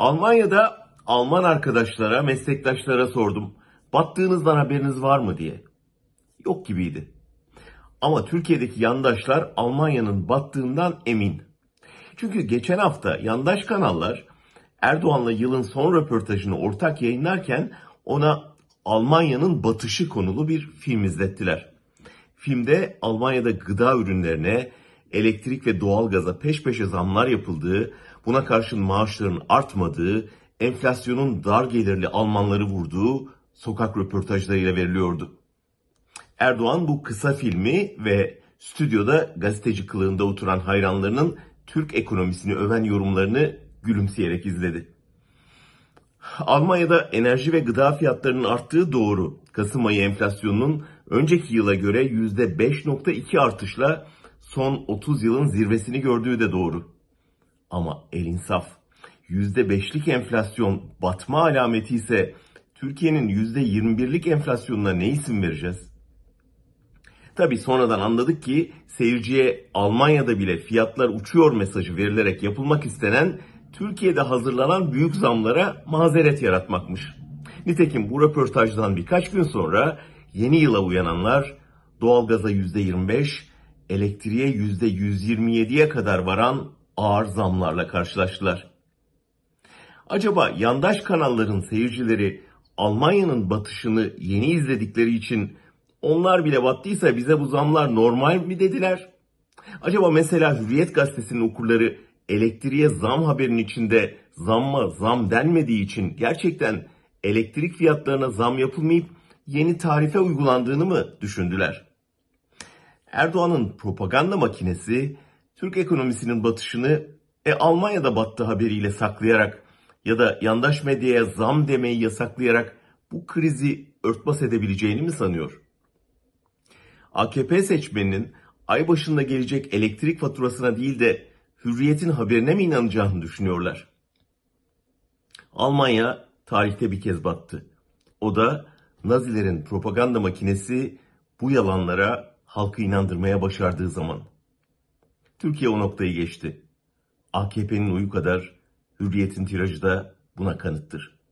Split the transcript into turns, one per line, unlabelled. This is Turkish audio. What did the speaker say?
Almanya'da Alman arkadaşlara, meslektaşlara sordum. Battığınızdan haberiniz var mı diye. Yok gibiydi. Ama Türkiye'deki yandaşlar Almanya'nın battığından emin. Çünkü geçen hafta yandaş kanallar Erdoğan'la yılın son röportajını ortak yayınlarken ona Almanya'nın batışı konulu bir film izlettiler. Filmde Almanya'da gıda ürünlerine, elektrik ve doğalgaza peş peşe zamlar yapıldığı, buna karşın maaşların artmadığı, enflasyonun dar gelirli Almanları vurduğu sokak röportajlarıyla veriliyordu. Erdoğan bu kısa filmi ve stüdyoda gazeteci kılığında oturan hayranlarının Türk ekonomisini öven yorumlarını gülümseyerek izledi. Almanya'da enerji ve gıda fiyatlarının arttığı doğru. Kasım ayı enflasyonunun önceki yıla göre %5.2 artışla son 30 yılın zirvesini gördüğü de doğru. Ama el insaf. %5'lik enflasyon batma alameti ise Türkiye'nin %21'lik enflasyonuna ne isim vereceğiz? Tabi sonradan anladık ki seyirciye Almanya'da bile fiyatlar uçuyor mesajı verilerek yapılmak istenen Türkiye'de hazırlanan büyük zamlara mazeret yaratmakmış. Nitekim bu röportajdan birkaç gün sonra yeni yıla uyananlar doğalgaza %25, elektriğe %127'ye kadar varan ağır zamlarla karşılaştılar. Acaba yandaş kanalların seyircileri Almanya'nın batışını yeni izledikleri için onlar bile battıysa bize bu zamlar normal mi dediler? Acaba mesela Hürriyet gazetesinin okurları elektriğe zam haberinin içinde zamma zam denmediği için gerçekten elektrik fiyatlarına zam yapılmayıp yeni tarife uygulandığını mı düşündüler? Erdoğan'ın propaganda makinesi Türk ekonomisinin batışını e, Almanya'da battı haberiyle saklayarak ya da yandaş medyaya zam demeyi yasaklayarak bu krizi örtbas edebileceğini mi sanıyor? AKP seçmeninin ay başında gelecek elektrik faturasına değil de hürriyetin haberine mi inanacağını düşünüyorlar? Almanya tarihte bir kez battı. O da Nazilerin propaganda makinesi bu yalanlara halkı inandırmaya başardığı zaman. Türkiye o noktayı geçti. AKP'nin uyu kadar hürriyetin tirajı da buna kanıttır.